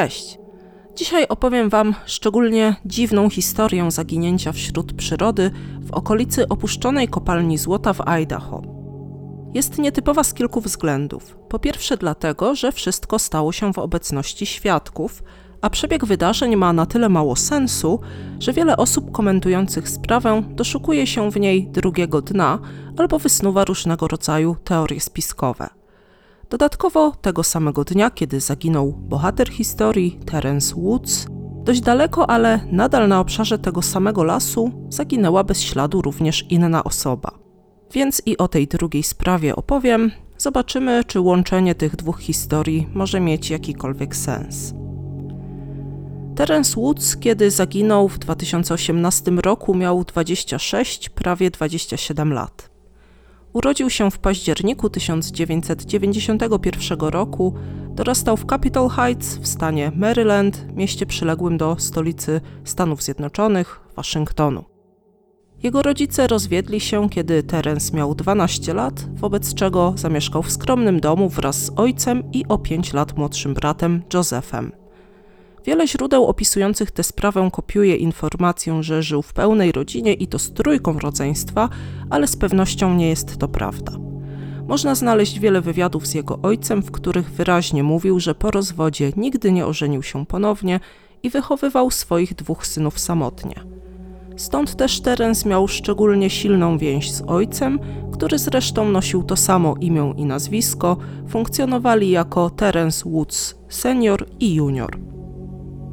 Cześć! Dzisiaj opowiem Wam szczególnie dziwną historię zaginięcia wśród przyrody w okolicy opuszczonej kopalni złota w Idaho. Jest nietypowa z kilku względów. Po pierwsze, dlatego, że wszystko stało się w obecności świadków, a przebieg wydarzeń ma na tyle mało sensu, że wiele osób komentujących sprawę doszukuje się w niej drugiego dna albo wysnuwa różnego rodzaju teorie spiskowe. Dodatkowo tego samego dnia, kiedy zaginął bohater historii Terence Woods, dość daleko, ale nadal na obszarze tego samego lasu zaginęła bez śladu również inna osoba. Więc i o tej drugiej sprawie opowiem. Zobaczymy, czy łączenie tych dwóch historii może mieć jakikolwiek sens. Terence Woods, kiedy zaginął w 2018 roku, miał 26, prawie 27 lat. Urodził się w październiku 1991 roku, dorastał w Capitol Heights w stanie Maryland, mieście przyległym do stolicy Stanów Zjednoczonych, Waszyngtonu. Jego rodzice rozwiedli się, kiedy Terence miał 12 lat, wobec czego zamieszkał w skromnym domu wraz z ojcem i o 5 lat młodszym bratem Josephem. Wiele źródeł opisujących tę sprawę kopiuje informację, że żył w pełnej rodzinie i to z trójką rodzeństwa, ale z pewnością nie jest to prawda. Można znaleźć wiele wywiadów z jego ojcem, w których wyraźnie mówił, że po rozwodzie nigdy nie ożenił się ponownie i wychowywał swoich dwóch synów samotnie. Stąd też Terence miał szczególnie silną więź z ojcem, który zresztą nosił to samo imię i nazwisko, funkcjonowali jako Terence Woods senior i junior.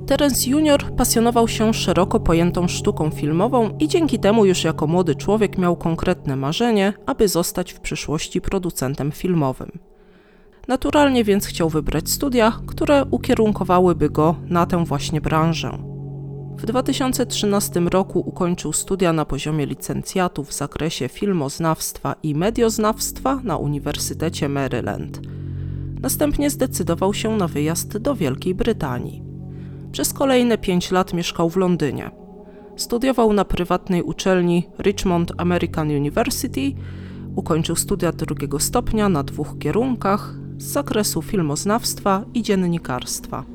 Terence Junior pasjonował się szeroko pojętą sztuką filmową i dzięki temu już jako młody człowiek miał konkretne marzenie, aby zostać w przyszłości producentem filmowym. Naturalnie więc chciał wybrać studia, które ukierunkowałyby go na tę właśnie branżę. W 2013 roku ukończył studia na poziomie licencjatu w zakresie filmoznawstwa i medioznawstwa na Uniwersytecie Maryland. Następnie zdecydował się na wyjazd do Wielkiej Brytanii. Przez kolejne pięć lat mieszkał w Londynie. Studiował na prywatnej uczelni Richmond American University, ukończył studia drugiego stopnia na dwóch kierunkach z zakresu filmoznawstwa i dziennikarstwa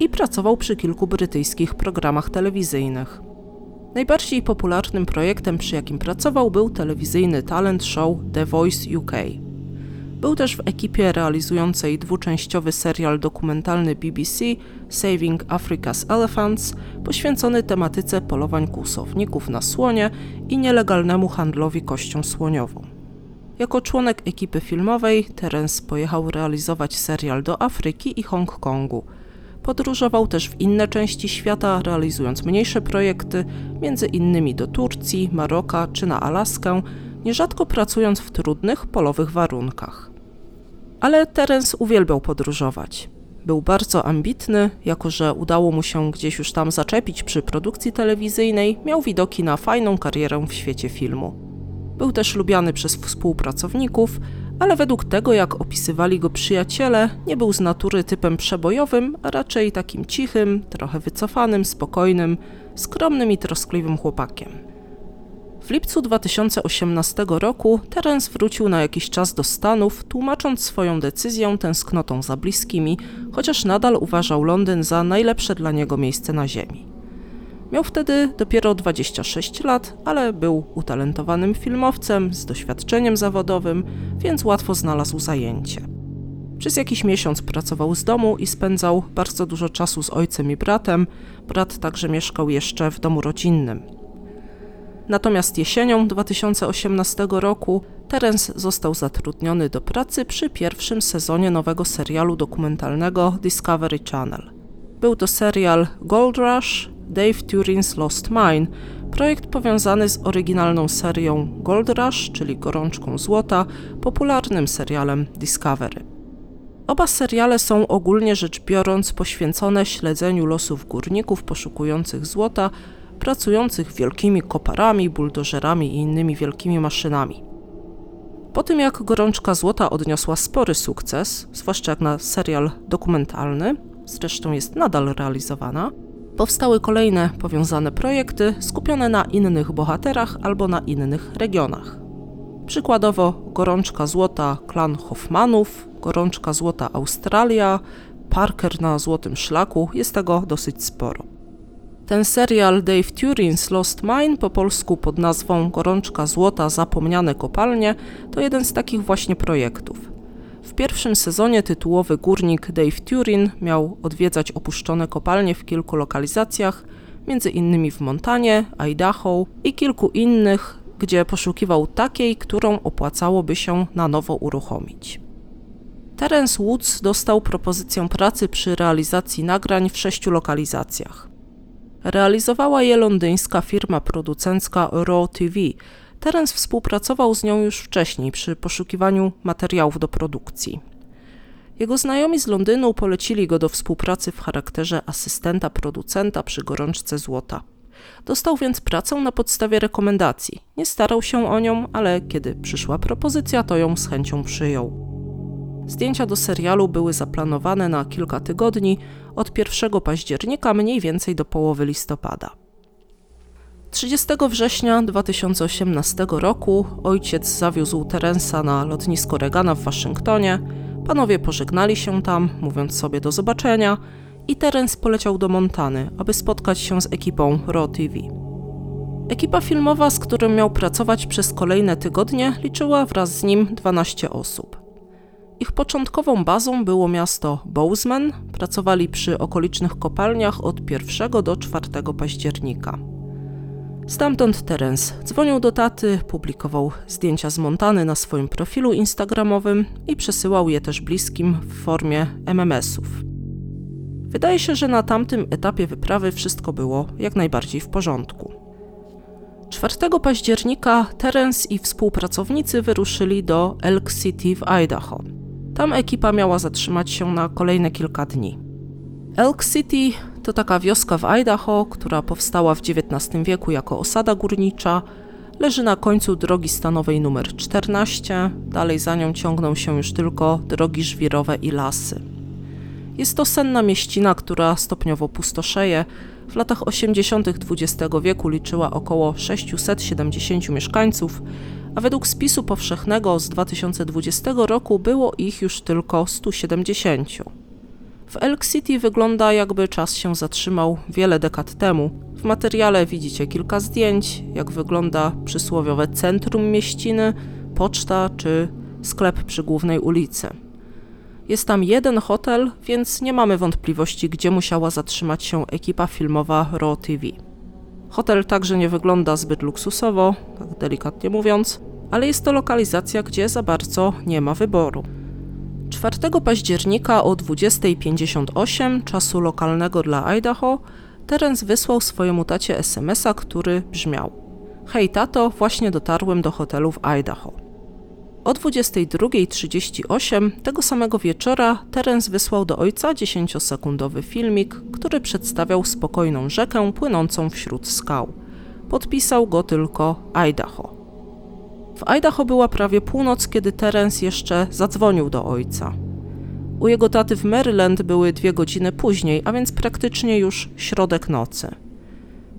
i pracował przy kilku brytyjskich programach telewizyjnych. Najbardziej popularnym projektem, przy jakim pracował, był telewizyjny talent show The Voice UK. Był też w ekipie realizującej dwuczęściowy serial dokumentalny BBC Saving Africa's Elephants, poświęcony tematyce polowań kłusowników na słonie i nielegalnemu handlowi kością słoniową. Jako członek ekipy filmowej, Terence pojechał realizować serial do Afryki i Hongkongu. Podróżował też w inne części świata, realizując mniejsze projekty, między innymi do Turcji, Maroka czy na Alaskę, nierzadko pracując w trudnych polowych warunkach. Ale Terence uwielbiał podróżować. Był bardzo ambitny, jako że udało mu się gdzieś już tam zaczepić przy produkcji telewizyjnej, miał widoki na fajną karierę w świecie filmu. Był też lubiany przez współpracowników, ale według tego, jak opisywali go przyjaciele, nie był z natury typem przebojowym, a raczej takim cichym, trochę wycofanym, spokojnym, skromnym i troskliwym chłopakiem. W lipcu 2018 roku Terence wrócił na jakiś czas do Stanów, tłumacząc swoją decyzję tęsknotą za bliskimi, chociaż nadal uważał Londyn za najlepsze dla niego miejsce na Ziemi. Miał wtedy dopiero 26 lat, ale był utalentowanym filmowcem z doświadczeniem zawodowym, więc łatwo znalazł zajęcie. Przez jakiś miesiąc pracował z domu i spędzał bardzo dużo czasu z ojcem i bratem. Brat także mieszkał jeszcze w domu rodzinnym. Natomiast jesienią 2018 roku Terence został zatrudniony do pracy przy pierwszym sezonie nowego serialu dokumentalnego Discovery Channel. Był to serial Gold Rush Dave Turin's Lost Mine, projekt powiązany z oryginalną serią Gold Rush, czyli Gorączką Złota, popularnym serialem Discovery. Oba seriale są ogólnie rzecz biorąc poświęcone śledzeniu losów górników poszukujących złota pracujących wielkimi koparami, buldożerami i innymi wielkimi maszynami. Po tym jak Gorączka Złota odniosła spory sukces, zwłaszcza jak na serial dokumentalny, zresztą jest nadal realizowana, powstały kolejne powiązane projekty skupione na innych bohaterach albo na innych regionach. Przykładowo Gorączka Złota klan Hoffmanów, Gorączka Złota Australia, Parker na złotym szlaku, jest tego dosyć sporo. Ten serial Dave Turin's Lost Mine, po polsku pod nazwą Gorączka Złota Zapomniane Kopalnie, to jeden z takich właśnie projektów. W pierwszym sezonie tytułowy górnik Dave Turin miał odwiedzać opuszczone kopalnie w kilku lokalizacjach, między innymi w Montanie, Idaho i kilku innych, gdzie poszukiwał takiej, którą opłacałoby się na nowo uruchomić. Terence Woods dostał propozycję pracy przy realizacji nagrań w sześciu lokalizacjach. Realizowała je londyńska firma producencka Raw TV. Terence współpracował z nią już wcześniej przy poszukiwaniu materiałów do produkcji. Jego znajomi z Londynu polecili go do współpracy w charakterze asystenta producenta przy gorączce złota. Dostał więc pracę na podstawie rekomendacji. Nie starał się o nią, ale kiedy przyszła propozycja, to ją z chęcią przyjął. Zdjęcia do serialu były zaplanowane na kilka tygodni, od 1 października mniej więcej do połowy listopada. 30 września 2018 roku ojciec zawiózł Terensa na lotnisko Regana w Waszyngtonie. Panowie pożegnali się tam, mówiąc sobie do zobaczenia, i Terence poleciał do Montany, aby spotkać się z ekipą Raw TV. Ekipa filmowa, z którą miał pracować przez kolejne tygodnie, liczyła wraz z nim 12 osób. Ich początkową bazą było miasto Bozeman. Pracowali przy okolicznych kopalniach od 1 do 4 października. Stamtąd Terence dzwonił do taty, publikował zdjęcia z Montany na swoim profilu instagramowym i przesyłał je też bliskim w formie MMS-ów. Wydaje się, że na tamtym etapie wyprawy wszystko było jak najbardziej w porządku. 4 października Terence i współpracownicy wyruszyli do Elk City w Idaho. Tam ekipa miała zatrzymać się na kolejne kilka dni. Elk City to taka wioska w Idaho, która powstała w XIX wieku jako osada górnicza. Leży na końcu drogi stanowej numer 14, dalej za nią ciągną się już tylko drogi żwirowe i lasy. Jest to senna mieścina, która stopniowo pustoszeje. W latach 80. XX wieku liczyła około 670 mieszkańców, a według spisu powszechnego z 2020 roku było ich już tylko 170. W Elk City wygląda jakby czas się zatrzymał wiele dekad temu. W materiale widzicie kilka zdjęć, jak wygląda przysłowiowe centrum mieściny, poczta czy sklep przy głównej ulicy. Jest tam jeden hotel, więc nie mamy wątpliwości, gdzie musiała zatrzymać się ekipa filmowa Raw TV. Hotel także nie wygląda zbyt luksusowo, tak delikatnie mówiąc, ale jest to lokalizacja, gdzie za bardzo nie ma wyboru. 4 października o 20.58 czasu lokalnego dla Idaho Terence wysłał swojemu tacie SMS-a, który brzmiał: Hej tato, właśnie dotarłem do hotelu w Idaho. O 22.38 tego samego wieczora Terence wysłał do ojca 10-sekundowy filmik, który przedstawiał spokojną rzekę płynącą wśród skał. Podpisał go tylko Idaho. W Idaho była prawie północ, kiedy Terence jeszcze zadzwonił do ojca. U jego taty w Maryland były dwie godziny później, a więc praktycznie już środek nocy.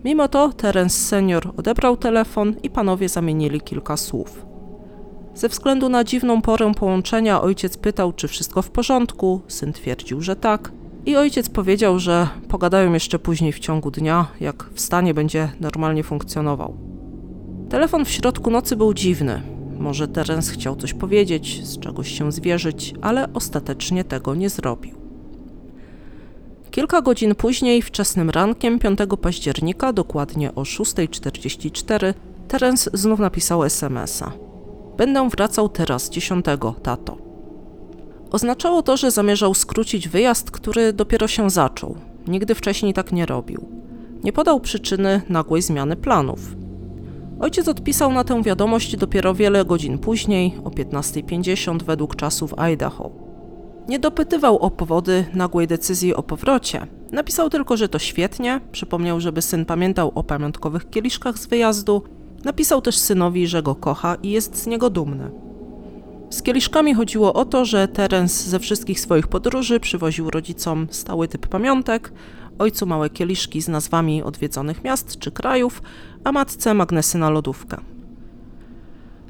Mimo to Terence senior odebrał telefon i panowie zamienili kilka słów. Ze względu na dziwną porę połączenia ojciec pytał, czy wszystko w porządku, syn twierdził, że tak, i ojciec powiedział, że pogadają jeszcze później w ciągu dnia, jak w stanie będzie normalnie funkcjonował. Telefon w środku nocy był dziwny. Może Terence chciał coś powiedzieć, z czegoś się zwierzyć, ale ostatecznie tego nie zrobił. Kilka godzin później, wczesnym rankiem 5 października, dokładnie o 6.44, Terence znów napisał SMS-a. Będę wracał teraz, 10, tato. Oznaczało to, że zamierzał skrócić wyjazd, który dopiero się zaczął. Nigdy wcześniej tak nie robił. Nie podał przyczyny nagłej zmiany planów. Ojciec odpisał na tę wiadomość dopiero wiele godzin później, o 15.50 według czasów Idaho. Nie dopytywał o powody nagłej decyzji o powrocie. Napisał tylko, że to świetnie, przypomniał, żeby syn pamiętał o pamiątkowych kieliszkach z wyjazdu. Napisał też synowi, że go kocha i jest z niego dumny. Z kieliszkami chodziło o to, że Terence ze wszystkich swoich podróży przywoził rodzicom stały typ pamiątek, ojcu małe kieliszki z nazwami odwiedzonych miast czy krajów, a matce magnesy na lodówkę.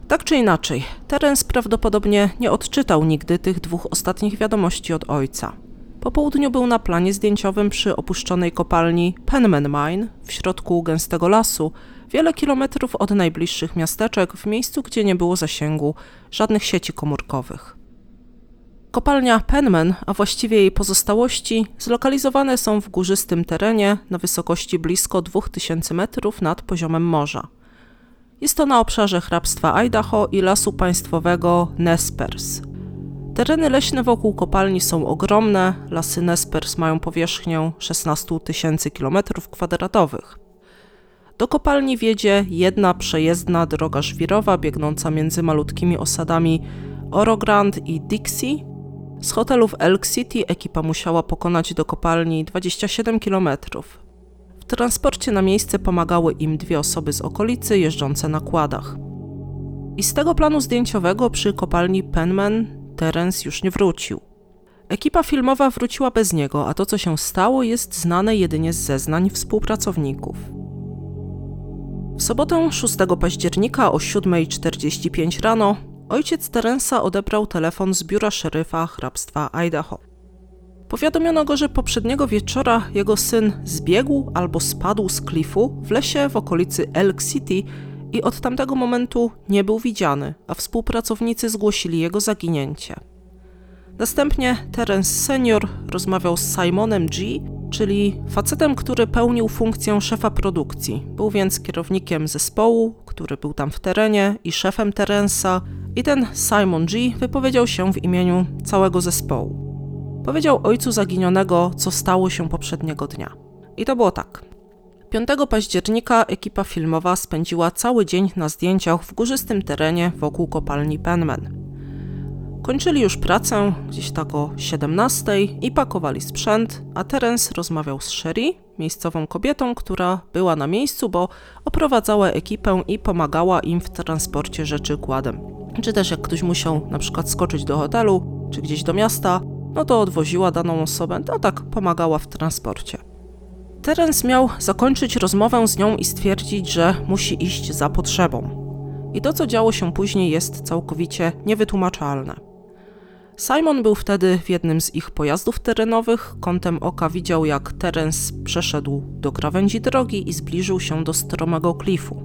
Tak czy inaczej, Terence prawdopodobnie nie odczytał nigdy tych dwóch ostatnich wiadomości od ojca. Po południu był na planie zdjęciowym przy opuszczonej kopalni Penman Mine w środku gęstego lasu, wiele kilometrów od najbliższych miasteczek, w miejscu, gdzie nie było zasięgu żadnych sieci komórkowych. Kopalnia Penman, a właściwie jej pozostałości, zlokalizowane są w górzystym terenie na wysokości blisko 2000 metrów nad poziomem morza. Jest to na obszarze hrabstwa Idaho i lasu państwowego Nespers. Tereny leśne wokół kopalni są ogromne, lasy Nespers mają powierzchnię 16 tysięcy km2. Do kopalni wiedzie jedna przejezdna droga żwirowa biegnąca między malutkimi osadami Oro Grande i Dixie. Z hotelów Elk City ekipa musiała pokonać do kopalni 27 kilometrów. W transporcie na miejsce pomagały im dwie osoby z okolicy jeżdżące na kładach. I z tego planu zdjęciowego przy kopalni Penman Terence już nie wrócił. Ekipa filmowa wróciła bez niego, a to co się stało jest znane jedynie z zeznań współpracowników. W sobotę 6 października o 7.45 rano ojciec Terensa odebrał telefon z biura szeryfa hrabstwa Idaho. Powiadomiono go, że poprzedniego wieczora jego syn zbiegł albo spadł z klifu w lesie w okolicy Elk City i od tamtego momentu nie był widziany, a współpracownicy zgłosili jego zaginięcie. Następnie Terence senior rozmawiał z Simonem G., czyli facetem, który pełnił funkcję szefa produkcji. Był więc kierownikiem zespołu, który był tam w terenie i szefem Terensa, i ten Simon G. wypowiedział się w imieniu całego zespołu. Powiedział ojcu zaginionego, co stało się poprzedniego dnia. I to było tak. 5 października ekipa filmowa spędziła cały dzień na zdjęciach w górzystym terenie wokół kopalni Penman. Kończyli już pracę gdzieś tak o 17 i pakowali sprzęt, a Terence rozmawiał z Sherry, miejscową kobietą, która była na miejscu, bo oprowadzała ekipę i pomagała im w transporcie rzeczy kładem. Czy też jak ktoś musiał na przykład skoczyć do hotelu, czy gdzieś do miasta, no to odwoziła daną osobę, to tak pomagała w transporcie. Terence miał zakończyć rozmowę z nią i stwierdzić, że musi iść za potrzebą. I to, co działo się później, jest całkowicie niewytłumaczalne. Simon był wtedy w jednym z ich pojazdów terenowych. Kątem oka widział, jak Terence przeszedł do krawędzi drogi i zbliżył się do stromego klifu.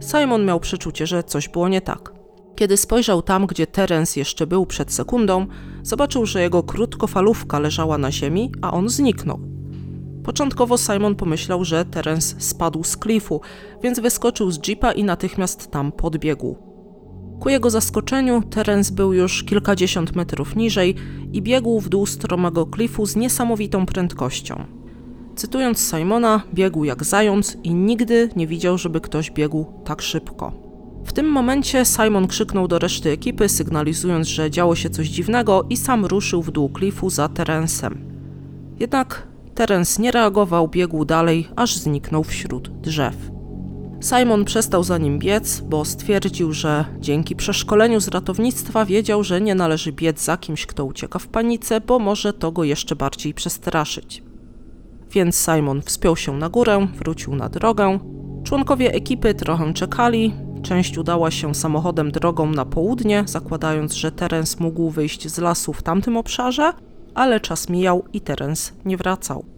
Simon miał przeczucie, że coś było nie tak. Kiedy spojrzał tam, gdzie Terence jeszcze był przed sekundą, zobaczył, że jego krótkofalówka leżała na ziemi, a on zniknął. Początkowo Simon pomyślał, że Terence spadł z klifu, więc wyskoczył z jeepa i natychmiast tam podbiegł. Ku jego zaskoczeniu, Terence był już kilkadziesiąt metrów niżej i biegł w dół stromego klifu z niesamowitą prędkością. Cytując Simona, biegł jak zając i nigdy nie widział, żeby ktoś biegł tak szybko. W tym momencie Simon krzyknął do reszty ekipy, sygnalizując, że działo się coś dziwnego i sam ruszył w dół klifu za Terencem. Jednak Terence nie reagował, biegł dalej, aż zniknął wśród drzew. Simon przestał za nim biec, bo stwierdził, że dzięki przeszkoleniu z ratownictwa wiedział, że nie należy biec za kimś, kto ucieka w panice, bo może to go jeszcze bardziej przestraszyć. Więc Simon wspiął się na górę, wrócił na drogę. Członkowie ekipy trochę czekali, Część udała się samochodem drogą na południe, zakładając, że Terence mógł wyjść z lasu w tamtym obszarze, ale czas mijał i Terence nie wracał.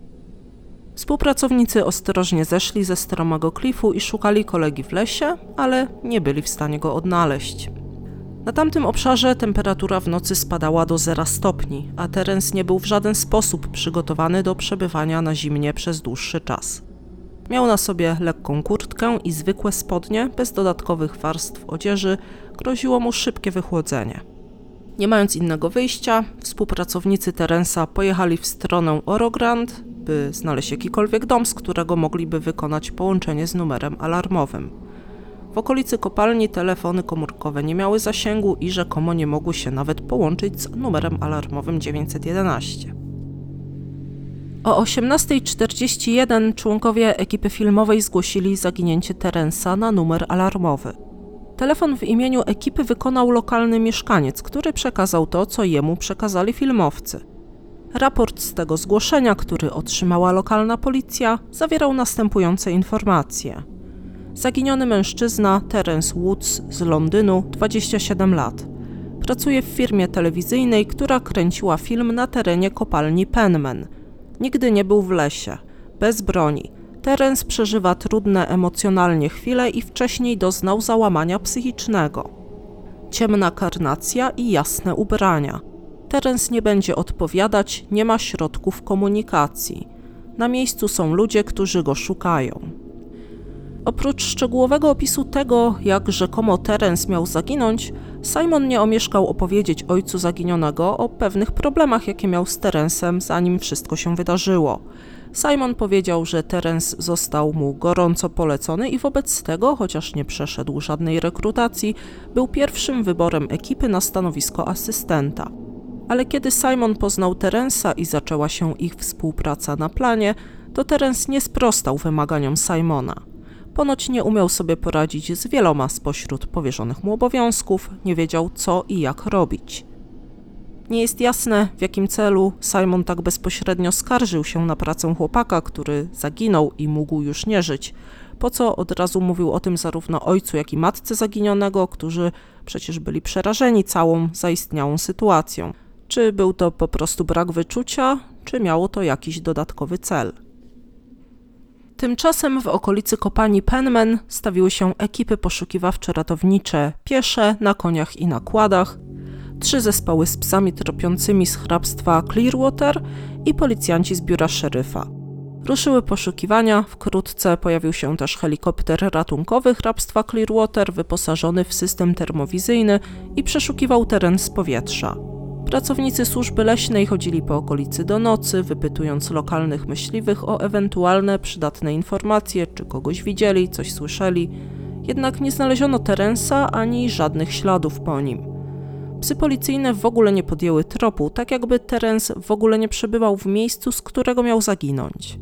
Współpracownicy ostrożnie zeszli ze stromego klifu i szukali kolegi w lesie, ale nie byli w stanie go odnaleźć. Na tamtym obszarze temperatura w nocy spadała do 0 stopni, a Terence nie był w żaden sposób przygotowany do przebywania na zimnie przez dłuższy czas. Miał na sobie lekką kurtkę i zwykłe spodnie, bez dodatkowych warstw odzieży, groziło mu szybkie wychłodzenie. Nie mając innego wyjścia, współpracownicy Terensa pojechali w stronę Orogrand, by znaleźć jakikolwiek dom, z którego mogliby wykonać połączenie z numerem alarmowym. W okolicy kopalni telefony komórkowe nie miały zasięgu i rzekomo nie mogły się nawet połączyć z numerem alarmowym 911. O 18.41 członkowie ekipy filmowej zgłosili zaginięcie Terensa na numer alarmowy. Telefon w imieniu ekipy wykonał lokalny mieszkaniec, który przekazał to, co jemu przekazali filmowcy. Raport z tego zgłoszenia, który otrzymała lokalna policja, zawierał następujące informacje. Zaginiony mężczyzna Terence Woods z Londynu, 27 lat. Pracuje w firmie telewizyjnej, która kręciła film na terenie kopalni Penman. Nigdy nie był w lesie, bez broni. Terence przeżywa trudne emocjonalnie chwile i wcześniej doznał załamania psychicznego. Ciemna karnacja i jasne ubrania. Terence nie będzie odpowiadać, nie ma środków komunikacji. Na miejscu są ludzie, którzy go szukają. Oprócz szczegółowego opisu tego, jak rzekomo Terence miał zaginąć, Simon nie omieszkał opowiedzieć ojcu zaginionego o pewnych problemach, jakie miał z Terencem, zanim wszystko się wydarzyło. Simon powiedział, że Terence został mu gorąco polecony i wobec tego, chociaż nie przeszedł żadnej rekrutacji, był pierwszym wyborem ekipy na stanowisko asystenta. Ale kiedy Simon poznał Terensa i zaczęła się ich współpraca na planie, to Terence nie sprostał wymaganiom Simona. Ponoć nie umiał sobie poradzić z wieloma spośród powierzonych mu obowiązków, nie wiedział co i jak robić. Nie jest jasne, w jakim celu Simon tak bezpośrednio skarżył się na pracę chłopaka, który zaginął i mógł już nie żyć. Po co od razu mówił o tym zarówno ojcu, jak i matce zaginionego, którzy przecież byli przerażeni całą zaistniałą sytuacją. Czy był to po prostu brak wyczucia, czy miało to jakiś dodatkowy cel? Tymczasem w okolicy kopalni Penman stawiły się ekipy poszukiwawcze-ratownicze, piesze, na koniach i nakładach, trzy zespoły z psami tropiącymi z hrabstwa Clearwater i policjanci z biura szeryfa. Ruszyły poszukiwania, wkrótce pojawił się też helikopter ratunkowy hrabstwa Clearwater wyposażony w system termowizyjny i przeszukiwał teren z powietrza. Pracownicy służby leśnej chodzili po okolicy do nocy, wypytując lokalnych myśliwych o ewentualne przydatne informacje, czy kogoś widzieli, coś słyszeli. Jednak nie znaleziono Terensa ani żadnych śladów po nim. Psy policyjne w ogóle nie podjęły tropu, tak jakby Terence w ogóle nie przebywał w miejscu, z którego miał zaginąć.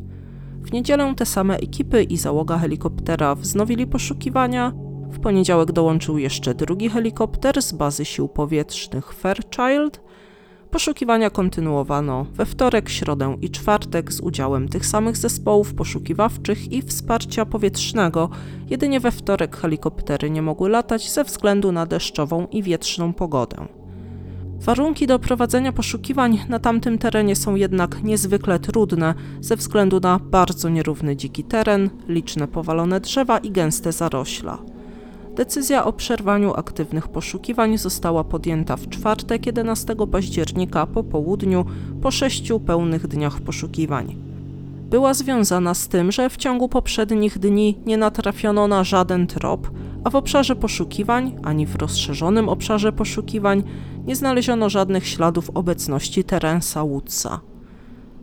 W niedzielę te same ekipy i załoga helikoptera wznowili poszukiwania. W poniedziałek dołączył jeszcze drugi helikopter z bazy sił powietrznych Fairchild, Poszukiwania kontynuowano we wtorek, środę i czwartek z udziałem tych samych zespołów poszukiwawczych i wsparcia powietrznego. Jedynie we wtorek helikoptery nie mogły latać ze względu na deszczową i wietrzną pogodę. Warunki do prowadzenia poszukiwań na tamtym terenie są jednak niezwykle trudne ze względu na bardzo nierówny dziki teren, liczne powalone drzewa i gęste zarośla. Decyzja o przerwaniu aktywnych poszukiwań została podjęta w czwartek 11 października po południu, po sześciu pełnych dniach poszukiwań. Była związana z tym, że w ciągu poprzednich dni nie natrafiono na żaden trop, a w obszarze poszukiwań, ani w rozszerzonym obszarze poszukiwań, nie znaleziono żadnych śladów obecności Terensa Woodsa.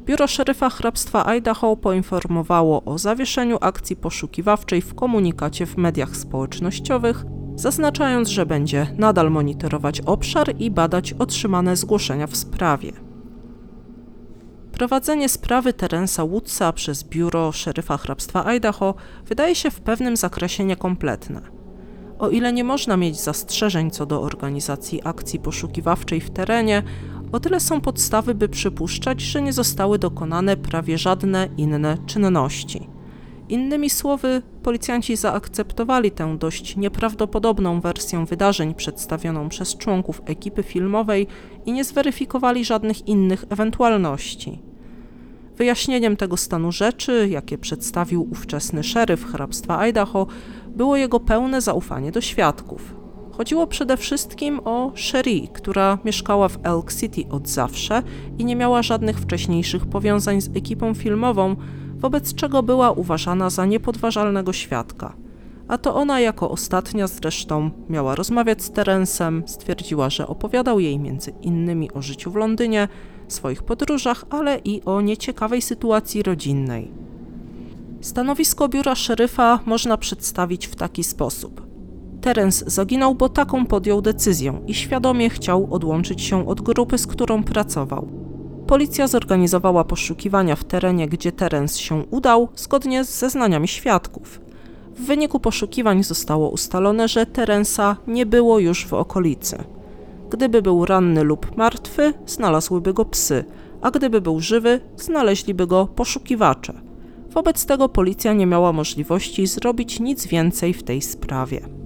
Biuro szeryfa hrabstwa Idaho poinformowało o zawieszeniu akcji poszukiwawczej w komunikacie w mediach społecznościowych, zaznaczając, że będzie nadal monitorować obszar i badać otrzymane zgłoszenia w sprawie. Prowadzenie sprawy Terensa Woodsa przez biuro szeryfa hrabstwa Idaho wydaje się w pewnym zakresie niekompletne. O ile nie można mieć zastrzeżeń co do organizacji akcji poszukiwawczej w terenie, o tyle są podstawy, by przypuszczać, że nie zostały dokonane prawie żadne inne czynności. Innymi słowy, policjanci zaakceptowali tę dość nieprawdopodobną wersję wydarzeń przedstawioną przez członków ekipy filmowej i nie zweryfikowali żadnych innych ewentualności. Wyjaśnieniem tego stanu rzeczy, jakie przedstawił ówczesny szeryf hrabstwa Idaho, było jego pełne zaufanie do świadków. Chodziło przede wszystkim o Sherry, która mieszkała w Elk City od zawsze i nie miała żadnych wcześniejszych powiązań z ekipą filmową, wobec czego była uważana za niepodważalnego świadka. A to ona jako ostatnia zresztą miała rozmawiać z Terencem, stwierdziła, że opowiadał jej między innymi o życiu w Londynie, swoich podróżach, ale i o nieciekawej sytuacji rodzinnej. Stanowisko biura szeryfa można przedstawić w taki sposób. Terence zaginął, bo taką podjął decyzję i świadomie chciał odłączyć się od grupy, z którą pracował. Policja zorganizowała poszukiwania w terenie, gdzie Terence się udał, zgodnie z zeznaniami świadków. W wyniku poszukiwań zostało ustalone, że Terensa nie było już w okolicy. Gdyby był ranny lub martwy, znalazłyby go psy, a gdyby był żywy, znaleźliby go poszukiwacze. Wobec tego policja nie miała możliwości zrobić nic więcej w tej sprawie.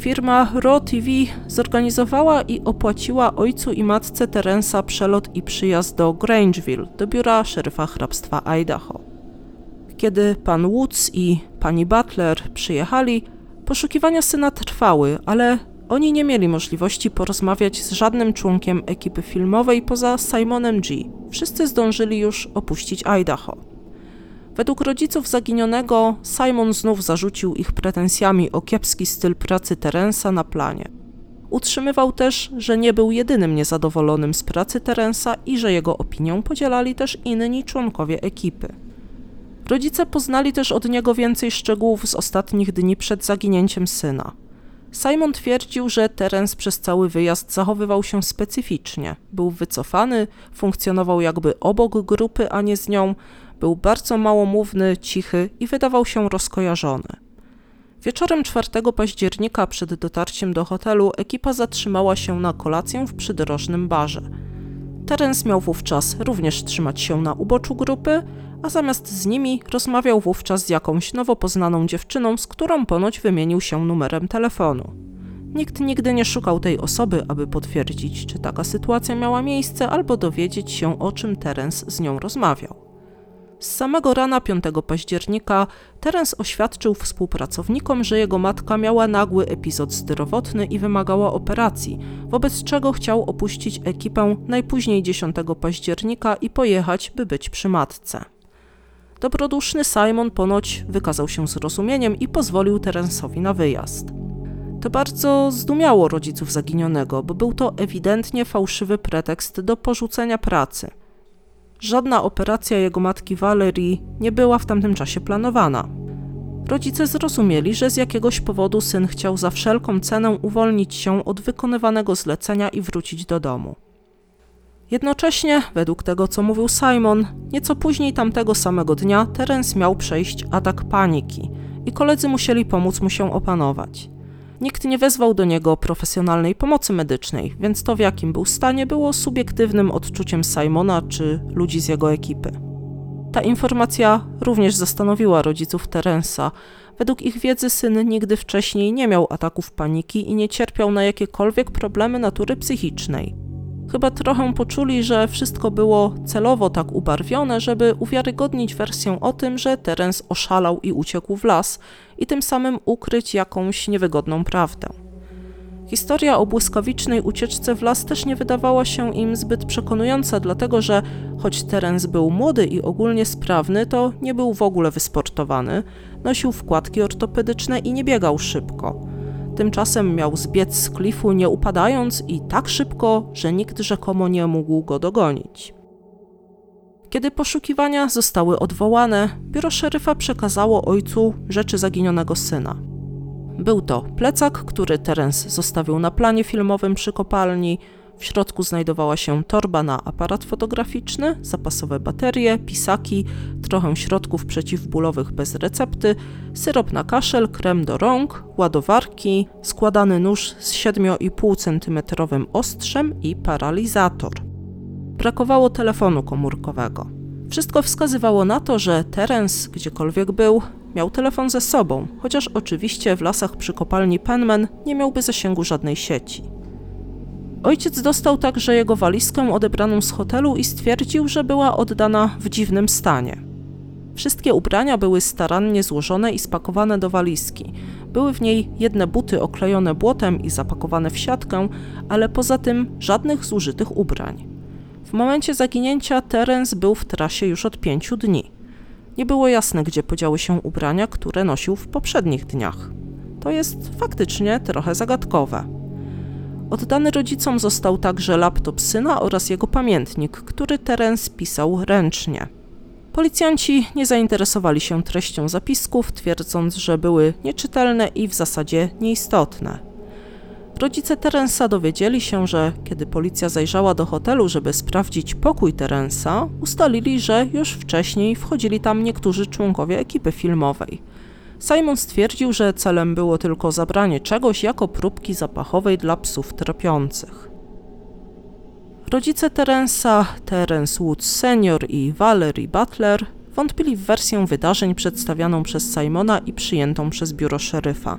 Firma Raw TV zorganizowała i opłaciła ojcu i matce Terensa przelot i przyjazd do Grangeville, do biura szeryfa hrabstwa Idaho. Kiedy pan Woods i pani Butler przyjechali, poszukiwania syna trwały, ale oni nie mieli możliwości porozmawiać z żadnym członkiem ekipy filmowej poza Simonem G. Wszyscy zdążyli już opuścić Idaho. Według rodziców zaginionego Simon znów zarzucił ich pretensjami o kiepski styl pracy Terensa na planie. Utrzymywał też, że nie był jedynym niezadowolonym z pracy Terensa i że jego opinię podzielali też inni członkowie ekipy. Rodzice poznali też od niego więcej szczegółów z ostatnich dni przed zaginięciem syna. Simon twierdził, że Terence przez cały wyjazd zachowywał się specyficznie. Był wycofany, funkcjonował jakby obok grupy, a nie z nią, był bardzo małomówny, cichy i wydawał się rozkojarzony. Wieczorem 4 października przed dotarciem do hotelu ekipa zatrzymała się na kolację w przydrożnym barze. Terence miał wówczas również trzymać się na uboczu grupy, a zamiast z nimi rozmawiał wówczas z jakąś nowo poznaną dziewczyną, z którą ponoć wymienił się numerem telefonu. Nikt nigdy nie szukał tej osoby, aby potwierdzić, czy taka sytuacja miała miejsce, albo dowiedzieć się, o czym Terence z nią rozmawiał. Z samego rana 5 października Terence oświadczył współpracownikom, że jego matka miała nagły epizod zdrowotny i wymagała operacji, wobec czego chciał opuścić ekipę najpóźniej 10 października i pojechać, by być przy matce. Dobroduszny Simon ponoć wykazał się zrozumieniem i pozwolił Terensowi na wyjazd. To bardzo zdumiało rodziców zaginionego, bo był to ewidentnie fałszywy pretekst do porzucenia pracy. Żadna operacja jego matki Valerii nie była w tamtym czasie planowana. Rodzice zrozumieli, że z jakiegoś powodu syn chciał za wszelką cenę uwolnić się od wykonywanego zlecenia i wrócić do domu. Jednocześnie, według tego co mówił Simon, nieco później tamtego samego dnia Terence miał przejść atak paniki i koledzy musieli pomóc mu się opanować. Nikt nie wezwał do niego profesjonalnej pomocy medycznej, więc to w jakim był stanie było subiektywnym odczuciem Simona czy ludzi z jego ekipy. Ta informacja również zastanowiła rodziców Terensa. Według ich wiedzy syn nigdy wcześniej nie miał ataków paniki i nie cierpiał na jakiekolwiek problemy natury psychicznej. Chyba trochę poczuli, że wszystko było celowo tak ubarwione, żeby uwiarygodnić wersję o tym, że Terence oszalał i uciekł w las i tym samym ukryć jakąś niewygodną prawdę. Historia o błyskawicznej ucieczce w las też nie wydawała się im zbyt przekonująca, dlatego że choć Terence był młody i ogólnie sprawny, to nie był w ogóle wysportowany, nosił wkładki ortopedyczne i nie biegał szybko. Tymczasem miał zbiec z klifu nie upadając i tak szybko, że nikt rzekomo nie mógł go dogonić. Kiedy poszukiwania zostały odwołane, biuro szeryfa przekazało ojcu rzeczy zaginionego syna. Był to plecak, który Terence zostawił na planie filmowym przy kopalni, w środku znajdowała się torba na aparat fotograficzny, zapasowe baterie, pisaki, trochę środków przeciwbólowych bez recepty, syrop na kaszel, krem do rąk, ładowarki, składany nóż z 7,5 cm ostrzem i paralizator. Brakowało telefonu komórkowego. Wszystko wskazywało na to, że Terence, gdziekolwiek był, miał telefon ze sobą, chociaż oczywiście w lasach przy kopalni Penman nie miałby zasięgu żadnej sieci. Ojciec dostał także jego walizkę odebraną z hotelu i stwierdził, że była oddana w dziwnym stanie. Wszystkie ubrania były starannie złożone i spakowane do walizki. Były w niej jedne buty oklejone błotem i zapakowane w siatkę, ale poza tym żadnych zużytych ubrań. W momencie zaginięcia Terence był w trasie już od pięciu dni. Nie było jasne, gdzie podziały się ubrania, które nosił w poprzednich dniach. To jest faktycznie trochę zagadkowe. Oddany rodzicom został także laptop syna oraz jego pamiętnik, który Terence pisał ręcznie. Policjanci nie zainteresowali się treścią zapisków, twierdząc, że były nieczytelne i w zasadzie nieistotne. Rodzice Terensa dowiedzieli się, że kiedy policja zajrzała do hotelu, żeby sprawdzić pokój Terensa, ustalili, że już wcześniej wchodzili tam niektórzy członkowie ekipy filmowej. Simon stwierdził, że celem było tylko zabranie czegoś jako próbki zapachowej dla psów tropiących. Rodzice Terensa, Terence Woods senior i Valerie Butler wątpili w wersję wydarzeń przedstawianą przez Simona i przyjętą przez biuro szeryfa.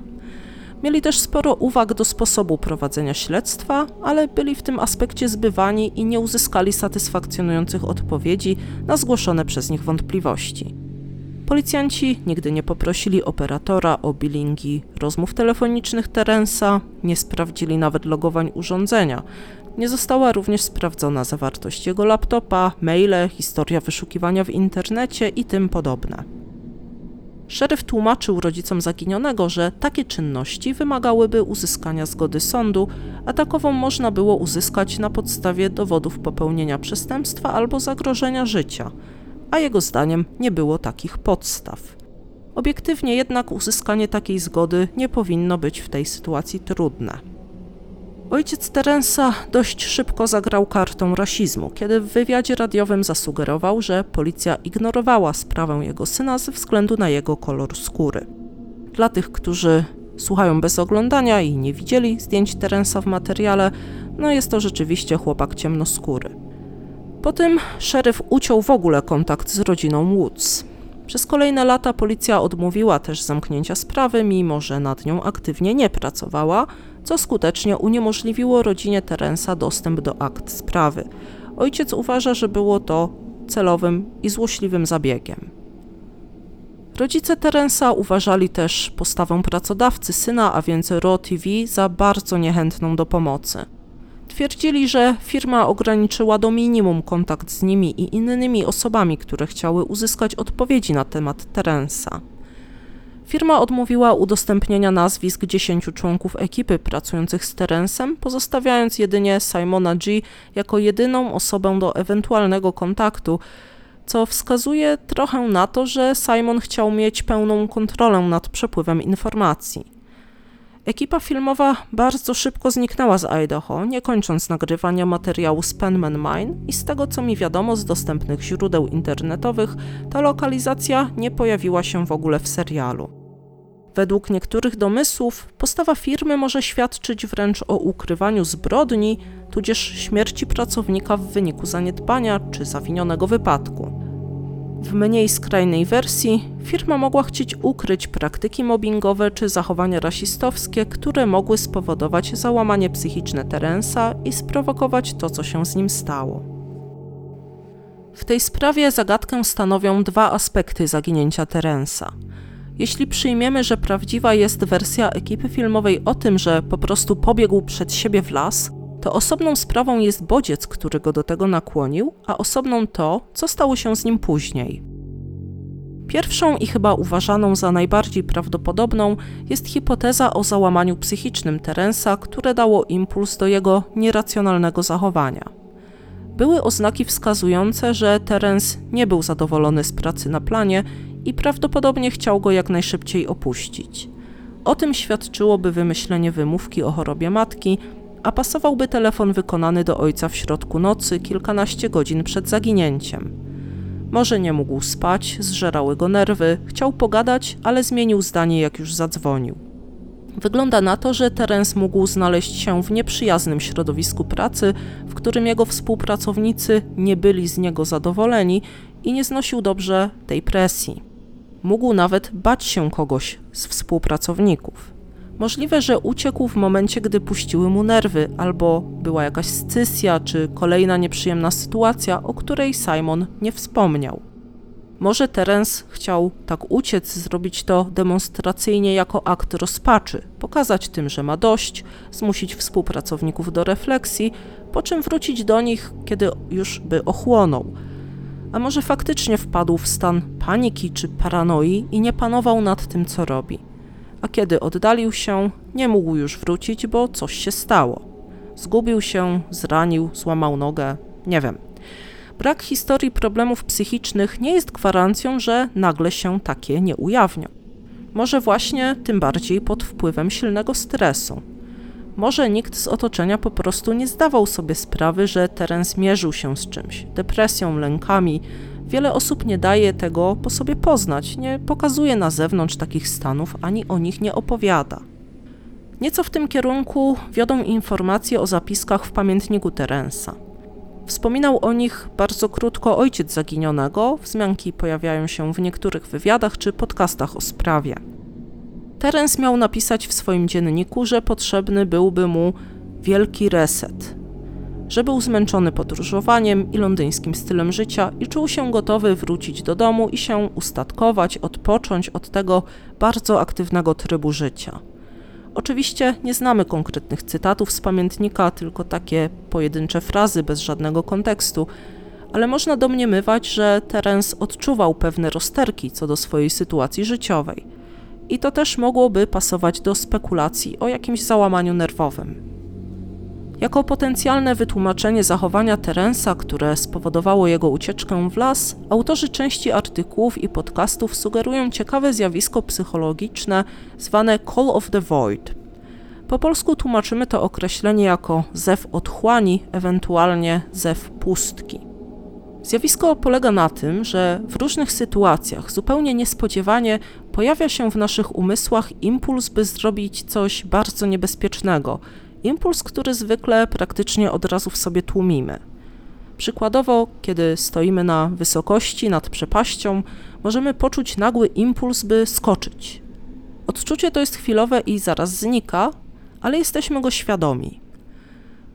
Mieli też sporo uwag do sposobu prowadzenia śledztwa, ale byli w tym aspekcie zbywani i nie uzyskali satysfakcjonujących odpowiedzi na zgłoszone przez nich wątpliwości. Policjanci nigdy nie poprosili operatora o bilingi rozmów telefonicznych Terensa, nie sprawdzili nawet logowań urządzenia. Nie została również sprawdzona zawartość jego laptopa, maile, historia wyszukiwania w internecie i tym podobne. Szeryf tłumaczył rodzicom zaginionego, że takie czynności wymagałyby uzyskania zgody sądu, a takową można było uzyskać na podstawie dowodów popełnienia przestępstwa albo zagrożenia życia, a jego zdaniem nie było takich podstaw. Obiektywnie jednak uzyskanie takiej zgody nie powinno być w tej sytuacji trudne. Ojciec Terensa dość szybko zagrał kartą rasizmu, kiedy w wywiadzie radiowym zasugerował, że policja ignorowała sprawę jego syna ze względu na jego kolor skóry. Dla tych, którzy słuchają bez oglądania i nie widzieli zdjęć Terensa w materiale, no jest to rzeczywiście chłopak ciemnoskóry. Po tym szeryf uciął w ogóle kontakt z rodziną Woods. Przez kolejne lata policja odmówiła też zamknięcia sprawy, mimo że nad nią aktywnie nie pracowała, co skutecznie uniemożliwiło rodzinie Terensa dostęp do akt sprawy. Ojciec uważa, że było to celowym i złośliwym zabiegiem. Rodzice Terensa uważali też postawę pracodawcy syna, a więc RO TV, za bardzo niechętną do pomocy. Twierdzili, że firma ograniczyła do minimum kontakt z nimi i innymi osobami, które chciały uzyskać odpowiedzi na temat Terensa. Firma odmówiła udostępnienia nazwisk 10 członków ekipy pracujących z Terensem, pozostawiając jedynie Simona G jako jedyną osobę do ewentualnego kontaktu, co wskazuje trochę na to, że Simon chciał mieć pełną kontrolę nad przepływem informacji. Ekipa filmowa bardzo szybko zniknęła z Idaho, nie kończąc nagrywania materiału z Penman Mine i z tego co mi wiadomo z dostępnych źródeł internetowych, ta lokalizacja nie pojawiła się w ogóle w serialu. Według niektórych domysłów postawa firmy może świadczyć wręcz o ukrywaniu zbrodni, tudzież śmierci pracownika w wyniku zaniedbania czy zawinionego wypadku. W mniej skrajnej wersji firma mogła chcieć ukryć praktyki mobbingowe czy zachowania rasistowskie, które mogły spowodować załamanie psychiczne Terensa i sprowokować to, co się z nim stało. W tej sprawie zagadkę stanowią dwa aspekty zaginięcia Terensa. Jeśli przyjmiemy, że prawdziwa jest wersja ekipy filmowej o tym, że po prostu pobiegł przed siebie w las, to osobną sprawą jest bodziec, który go do tego nakłonił, a osobną to, co stało się z nim później. Pierwszą i chyba uważaną za najbardziej prawdopodobną jest hipoteza o załamaniu psychicznym Terensa, które dało impuls do jego nieracjonalnego zachowania. Były oznaki wskazujące, że Terence nie był zadowolony z pracy na planie i prawdopodobnie chciał go jak najszybciej opuścić. O tym świadczyłoby wymyślenie wymówki o chorobie matki, a pasowałby telefon wykonany do ojca w środku nocy kilkanaście godzin przed zaginięciem. Może nie mógł spać, zżerały go nerwy, chciał pogadać, ale zmienił zdanie, jak już zadzwonił. Wygląda na to, że Terence mógł znaleźć się w nieprzyjaznym środowisku pracy, w którym jego współpracownicy nie byli z niego zadowoleni i nie znosił dobrze tej presji. Mógł nawet bać się kogoś z współpracowników. Możliwe, że uciekł w momencie, gdy puściły mu nerwy, albo była jakaś scysja, czy kolejna nieprzyjemna sytuacja, o której Simon nie wspomniał. Może Terence chciał tak uciec, zrobić to demonstracyjnie jako akt rozpaczy, pokazać tym, że ma dość, zmusić współpracowników do refleksji, po czym wrócić do nich, kiedy już by ochłonął. A może faktycznie wpadł w stan paniki czy paranoi i nie panował nad tym, co robi a kiedy oddalił się, nie mógł już wrócić, bo coś się stało. Zgubił się, zranił, złamał nogę, nie wiem. Brak historii problemów psychicznych nie jest gwarancją, że nagle się takie nie ujawnią. Może właśnie tym bardziej pod wpływem silnego stresu. Może nikt z otoczenia po prostu nie zdawał sobie sprawy, że teren zmierzył się z czymś depresją, lękami, Wiele osób nie daje tego po sobie poznać, nie pokazuje na zewnątrz takich stanów ani o nich nie opowiada. Nieco w tym kierunku wiodą informacje o zapiskach w pamiętniku Terensa. Wspominał o nich bardzo krótko ojciec zaginionego, wzmianki pojawiają się w niektórych wywiadach czy podcastach o sprawie. Terence miał napisać w swoim dzienniku, że potrzebny byłby mu wielki reset, że był zmęczony podróżowaniem i londyńskim stylem życia i czuł się gotowy wrócić do domu i się ustatkować, odpocząć od tego bardzo aktywnego trybu życia. Oczywiście nie znamy konkretnych cytatów z pamiętnika, tylko takie pojedyncze frazy bez żadnego kontekstu, ale można domniemywać, że Terence odczuwał pewne rozterki co do swojej sytuacji życiowej. I to też mogłoby pasować do spekulacji o jakimś załamaniu nerwowym. Jako potencjalne wytłumaczenie zachowania Terensa, które spowodowało jego ucieczkę w las, autorzy części artykułów i podcastów sugerują ciekawe zjawisko psychologiczne zwane Call of the Void. Po polsku tłumaczymy to określenie jako zew otchłani, ewentualnie zew pustki. Zjawisko polega na tym, że w różnych sytuacjach zupełnie niespodziewanie pojawia się w naszych umysłach impuls, by zrobić coś bardzo niebezpiecznego, Impuls, który zwykle praktycznie od razu w sobie tłumimy. Przykładowo, kiedy stoimy na wysokości nad przepaścią, możemy poczuć nagły impuls, by skoczyć. Odczucie to jest chwilowe i zaraz znika, ale jesteśmy go świadomi.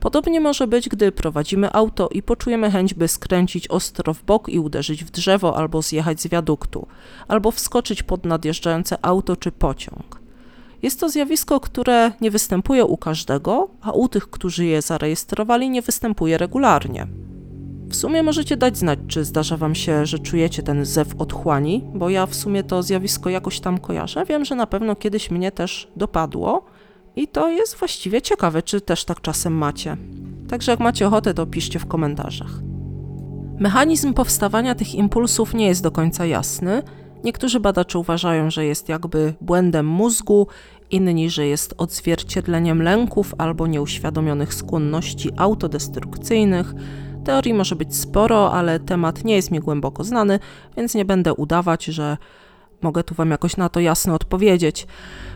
Podobnie może być, gdy prowadzimy auto i poczujemy chęć, by skręcić ostro w bok i uderzyć w drzewo, albo zjechać z wiaduktu, albo wskoczyć pod nadjeżdżające auto czy pociąg. Jest to zjawisko, które nie występuje u każdego, a u tych, którzy je zarejestrowali, nie występuje regularnie. W sumie możecie dać znać, czy zdarza Wam się, że czujecie ten zew otchłani, bo ja w sumie to zjawisko jakoś tam kojarzę. Wiem, że na pewno kiedyś mnie też dopadło i to jest właściwie ciekawe, czy też tak czasem macie. Także jak macie ochotę, to piszcie w komentarzach. Mechanizm powstawania tych impulsów nie jest do końca jasny, Niektórzy badacze uważają, że jest jakby błędem mózgu, inni, że jest odzwierciedleniem lęków albo nieuświadomionych skłonności autodestrukcyjnych. Teorii może być sporo, ale temat nie jest mi głęboko znany, więc nie będę udawać, że mogę tu Wam jakoś na to jasno odpowiedzieć.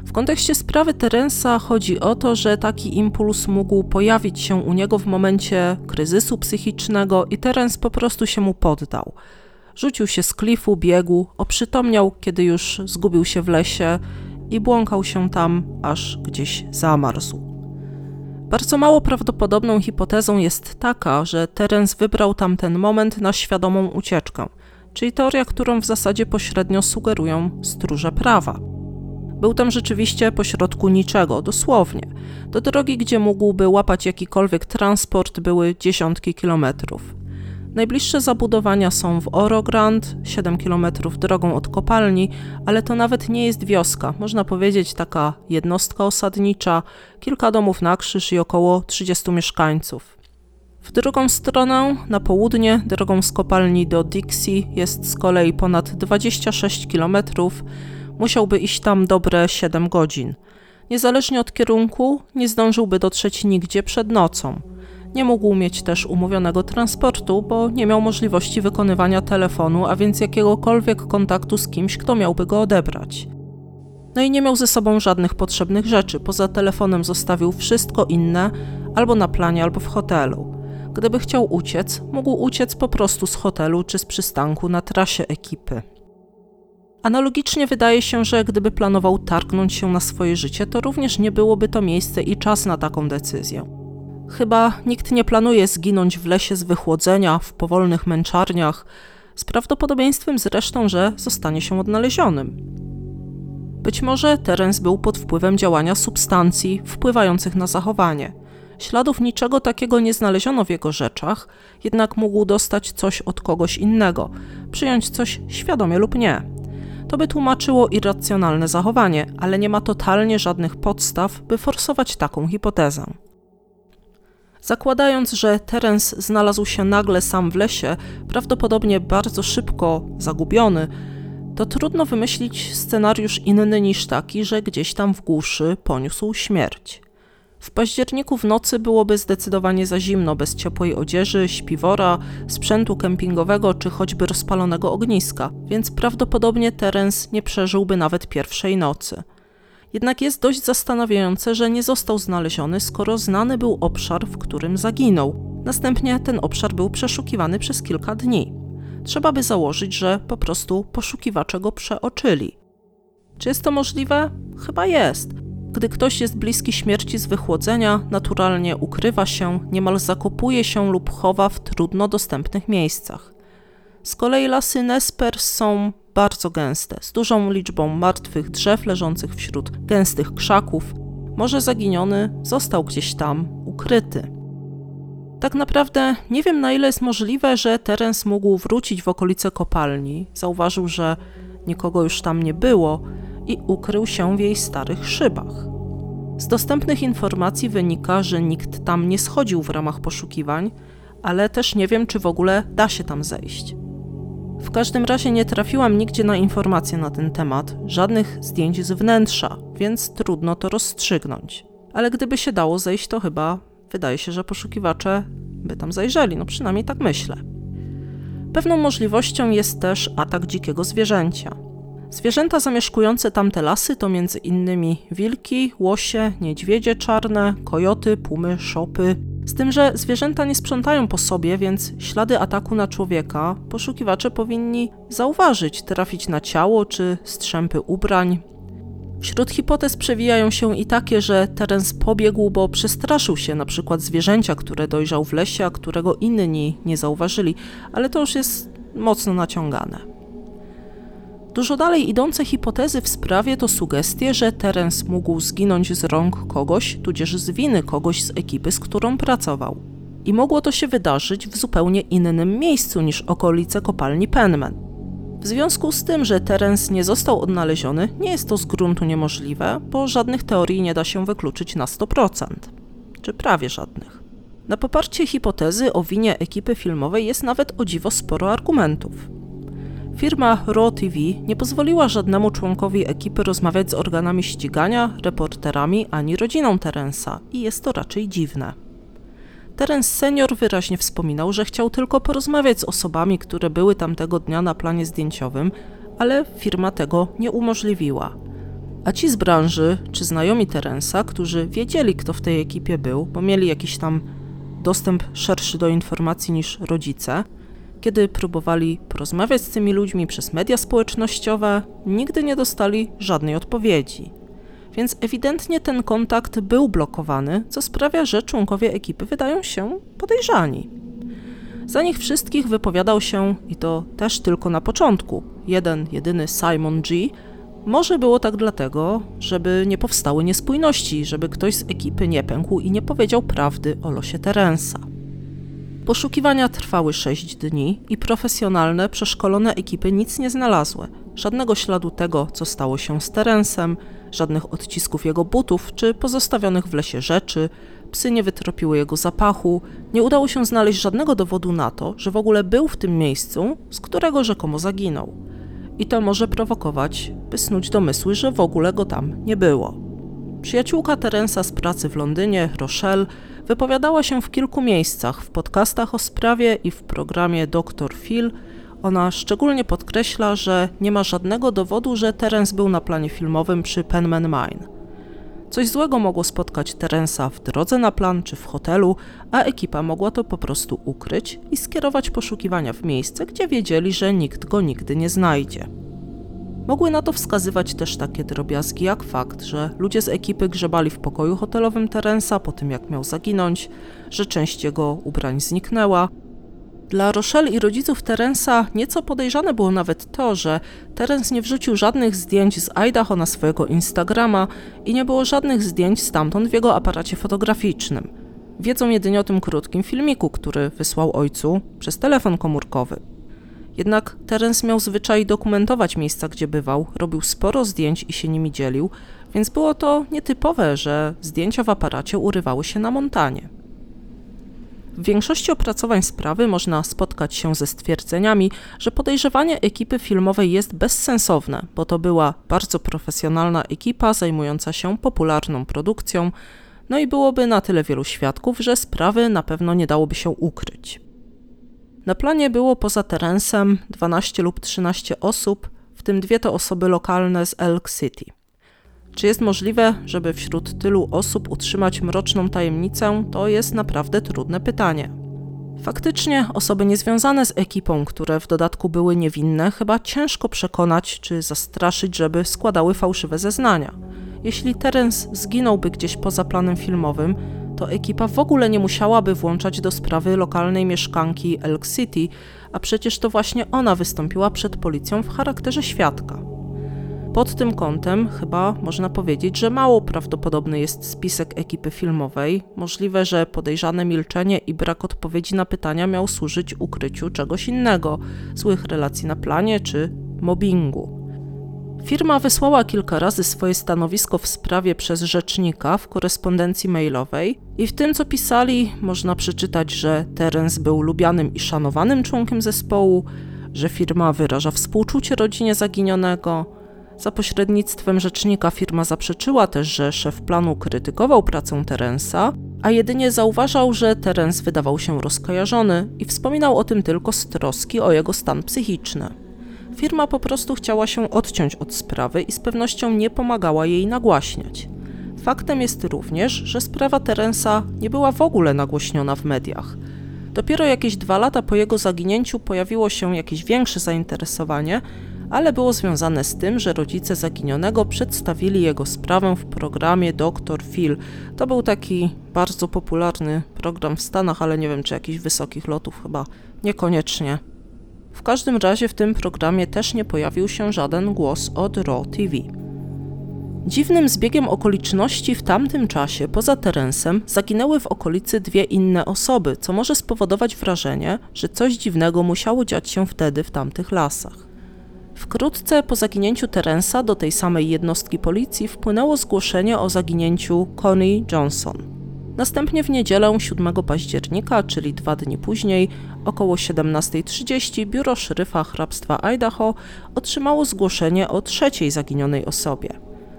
W kontekście sprawy Terensa chodzi o to, że taki impuls mógł pojawić się u niego w momencie kryzysu psychicznego i Terens po prostu się mu poddał. Rzucił się z klifu, biegł, oprzytomniał, kiedy już zgubił się w lesie i błąkał się tam, aż gdzieś zamarzł. Bardzo mało prawdopodobną hipotezą jest taka, że Terence wybrał tamten moment na świadomą ucieczkę, czyli teoria, którą w zasadzie pośrednio sugerują stróże prawa. Był tam rzeczywiście pośrodku niczego, dosłownie. Do drogi, gdzie mógłby łapać jakikolwiek transport, były dziesiątki kilometrów. Najbliższe zabudowania są w Orogrand, 7 km drogą od kopalni, ale to nawet nie jest wioska, można powiedzieć taka jednostka osadnicza, kilka domów na krzyż i około 30 mieszkańców. W drugą stronę, na południe, drogą z kopalni do Dixie jest z kolei ponad 26 km, musiałby iść tam dobre 7 godzin. Niezależnie od kierunku, nie zdążyłby dotrzeć nigdzie przed nocą. Nie mógł mieć też umówionego transportu, bo nie miał możliwości wykonywania telefonu, a więc jakiegokolwiek kontaktu z kimś, kto miałby go odebrać. No i nie miał ze sobą żadnych potrzebnych rzeczy. Poza telefonem zostawił wszystko inne albo na planie, albo w hotelu. Gdyby chciał uciec, mógł uciec po prostu z hotelu czy z przystanku na trasie ekipy. Analogicznie wydaje się, że gdyby planował targnąć się na swoje życie, to również nie byłoby to miejsce i czas na taką decyzję. Chyba nikt nie planuje zginąć w lesie z wychłodzenia, w powolnych męczarniach, z prawdopodobieństwem zresztą, że zostanie się odnalezionym. Być może Terence był pod wpływem działania substancji wpływających na zachowanie. Śladów niczego takiego nie znaleziono w jego rzeczach, jednak mógł dostać coś od kogoś innego, przyjąć coś świadomie lub nie. To by tłumaczyło irracjonalne zachowanie, ale nie ma totalnie żadnych podstaw, by forsować taką hipotezę. Zakładając, że Terence znalazł się nagle sam w lesie, prawdopodobnie bardzo szybko zagubiony, to trudno wymyślić scenariusz inny niż taki, że gdzieś tam w głuszy poniósł śmierć. W październiku w nocy byłoby zdecydowanie za zimno bez ciepłej odzieży, śpiwora, sprzętu kempingowego czy choćby rozpalonego ogniska, więc prawdopodobnie Terence nie przeżyłby nawet pierwszej nocy. Jednak jest dość zastanawiające, że nie został znaleziony, skoro znany był obszar, w którym zaginął. Następnie ten obszar był przeszukiwany przez kilka dni. Trzeba by założyć, że po prostu poszukiwacze go przeoczyli. Czy jest to możliwe? Chyba jest. Gdy ktoś jest bliski śmierci z wychłodzenia, naturalnie ukrywa się, niemal zakopuje się lub chowa w trudno dostępnych miejscach. Z kolei lasy Nespers są bardzo gęste, z dużą liczbą martwych drzew leżących wśród gęstych krzaków. Może zaginiony został gdzieś tam, ukryty. Tak naprawdę nie wiem, na ile jest możliwe, że Terence mógł wrócić w okolice kopalni. Zauważył, że nikogo już tam nie było i ukrył się w jej starych szybach. Z dostępnych informacji wynika, że nikt tam nie schodził w ramach poszukiwań, ale też nie wiem, czy w ogóle da się tam zejść. W każdym razie nie trafiłam nigdzie na informacje na ten temat, żadnych zdjęć z wnętrza, więc trudno to rozstrzygnąć. Ale gdyby się dało zejść, to chyba wydaje się, że poszukiwacze by tam zajrzeli, no przynajmniej tak myślę. Pewną możliwością jest też atak dzikiego zwierzęcia. Zwierzęta zamieszkujące tamte lasy to między innymi wilki, łosie, niedźwiedzie czarne, kojoty, pumy, szopy. Z tym, że zwierzęta nie sprzątają po sobie, więc ślady ataku na człowieka poszukiwacze powinni zauważyć, trafić na ciało czy strzępy ubrań. Wśród hipotez przewijają się i takie, że Terence pobiegł, bo przestraszył się na przykład zwierzęcia, które dojrzał w lesie, a którego inni nie zauważyli, ale to już jest mocno naciągane. Dużo dalej idące hipotezy w sprawie to sugestie, że Terence mógł zginąć z rąk kogoś, tudzież z winy kogoś z ekipy, z którą pracował. I mogło to się wydarzyć w zupełnie innym miejscu niż okolice kopalni Penman. W związku z tym, że Terence nie został odnaleziony, nie jest to z gruntu niemożliwe, bo żadnych teorii nie da się wykluczyć na 100%, czy prawie żadnych. Na poparcie hipotezy o winie ekipy filmowej jest nawet o dziwo sporo argumentów. Firma Raw TV nie pozwoliła żadnemu członkowi ekipy rozmawiać z organami ścigania, reporterami ani rodziną Terensa i jest to raczej dziwne. Terence senior wyraźnie wspominał, że chciał tylko porozmawiać z osobami, które były tamtego dnia na planie zdjęciowym, ale firma tego nie umożliwiła. A ci z branży, czy znajomi Terensa, którzy wiedzieli, kto w tej ekipie był, bo mieli jakiś tam dostęp szerszy do informacji niż rodzice, kiedy próbowali porozmawiać z tymi ludźmi przez media społecznościowe, nigdy nie dostali żadnej odpowiedzi więc ewidentnie ten kontakt był blokowany, co sprawia, że członkowie ekipy wydają się podejrzani. Za nich wszystkich wypowiadał się, i to też tylko na początku, jeden, jedyny Simon G. Może było tak dlatego, żeby nie powstały niespójności, żeby ktoś z ekipy nie pękł i nie powiedział prawdy o losie Terensa. Poszukiwania trwały 6 dni i profesjonalne, przeszkolone ekipy nic nie znalazły. Żadnego śladu tego, co stało się z Terensem, żadnych odcisków jego butów czy pozostawionych w lesie rzeczy, psy nie wytropiły jego zapachu, nie udało się znaleźć żadnego dowodu na to, że w ogóle był w tym miejscu, z którego rzekomo zaginął. I to może prowokować, by snuć domysły, że w ogóle go tam nie było. Przyjaciółka Terensa z pracy w Londynie, Rochelle, wypowiadała się w kilku miejscach, w podcastach o sprawie i w programie Dr. Phil, ona szczególnie podkreśla, że nie ma żadnego dowodu, że Terence był na planie filmowym przy Penman Mine. Coś złego mogło spotkać Terensa w drodze na plan czy w hotelu, a ekipa mogła to po prostu ukryć i skierować poszukiwania w miejsce, gdzie wiedzieli, że nikt go nigdy nie znajdzie. Mogły na to wskazywać też takie drobiazgi jak fakt, że ludzie z ekipy grzebali w pokoju hotelowym Terensa po tym jak miał zaginąć, że część jego ubrań zniknęła, dla Rochelle i rodziców Terensa nieco podejrzane było nawet to, że Terence nie wrzucił żadnych zdjęć z Idaho na swojego Instagrama i nie było żadnych zdjęć stamtąd w jego aparacie fotograficznym. Wiedzą jedynie o tym krótkim filmiku, który wysłał ojcu przez telefon komórkowy. Jednak Terence miał zwyczaj dokumentować miejsca, gdzie bywał, robił sporo zdjęć i się nimi dzielił, więc było to nietypowe, że zdjęcia w aparacie urywały się na montanie. W większości opracowań sprawy można spotkać się ze stwierdzeniami, że podejrzewanie ekipy filmowej jest bezsensowne, bo to była bardzo profesjonalna ekipa zajmująca się popularną produkcją, no i byłoby na tyle wielu świadków, że sprawy na pewno nie dałoby się ukryć. Na planie było poza Terensem 12 lub 13 osób, w tym dwie to osoby lokalne z Elk City. Czy jest możliwe, żeby wśród tylu osób utrzymać mroczną tajemnicę, to jest naprawdę trudne pytanie. Faktycznie osoby niezwiązane z ekipą, które w dodatku były niewinne, chyba ciężko przekonać czy zastraszyć, żeby składały fałszywe zeznania. Jeśli Terence zginąłby gdzieś poza planem filmowym, to ekipa w ogóle nie musiałaby włączać do sprawy lokalnej mieszkanki Elk City, a przecież to właśnie ona wystąpiła przed policją w charakterze świadka. Pod tym kątem chyba można powiedzieć, że mało prawdopodobny jest spisek ekipy filmowej. Możliwe, że podejrzane milczenie i brak odpowiedzi na pytania miał służyć ukryciu czegoś innego złych relacji na planie czy mobbingu. Firma wysłała kilka razy swoje stanowisko w sprawie przez rzecznika w korespondencji mailowej i w tym, co pisali, można przeczytać, że Terence był lubianym i szanowanym członkiem zespołu, że firma wyraża współczucie rodzinie zaginionego. Za pośrednictwem rzecznika firma zaprzeczyła też, że szef planu krytykował pracę Terensa, a jedynie zauważał, że Terence wydawał się rozkojarzony i wspominał o tym tylko z troski o jego stan psychiczny. Firma po prostu chciała się odciąć od sprawy i z pewnością nie pomagała jej nagłaśniać. Faktem jest również, że sprawa Terensa nie była w ogóle nagłośniona w mediach. Dopiero jakieś dwa lata po jego zaginięciu pojawiło się jakieś większe zainteresowanie, ale było związane z tym, że rodzice zaginionego przedstawili jego sprawę w programie Dr. Phil. To był taki bardzo popularny program w Stanach, ale nie wiem czy jakichś wysokich lotów chyba niekoniecznie. W każdym razie w tym programie też nie pojawił się żaden głos od Raw TV. Dziwnym zbiegiem okoliczności w tamtym czasie, poza Terensem, zaginęły w okolicy dwie inne osoby, co może spowodować wrażenie, że coś dziwnego musiało dziać się wtedy w tamtych lasach. Wkrótce po zaginięciu Terensa do tej samej jednostki policji wpłynęło zgłoszenie o zaginięciu Connie Johnson. Następnie w niedzielę 7 października, czyli dwa dni później, około 17.30, biuro szeryfa hrabstwa Idaho otrzymało zgłoszenie o trzeciej zaginionej osobie.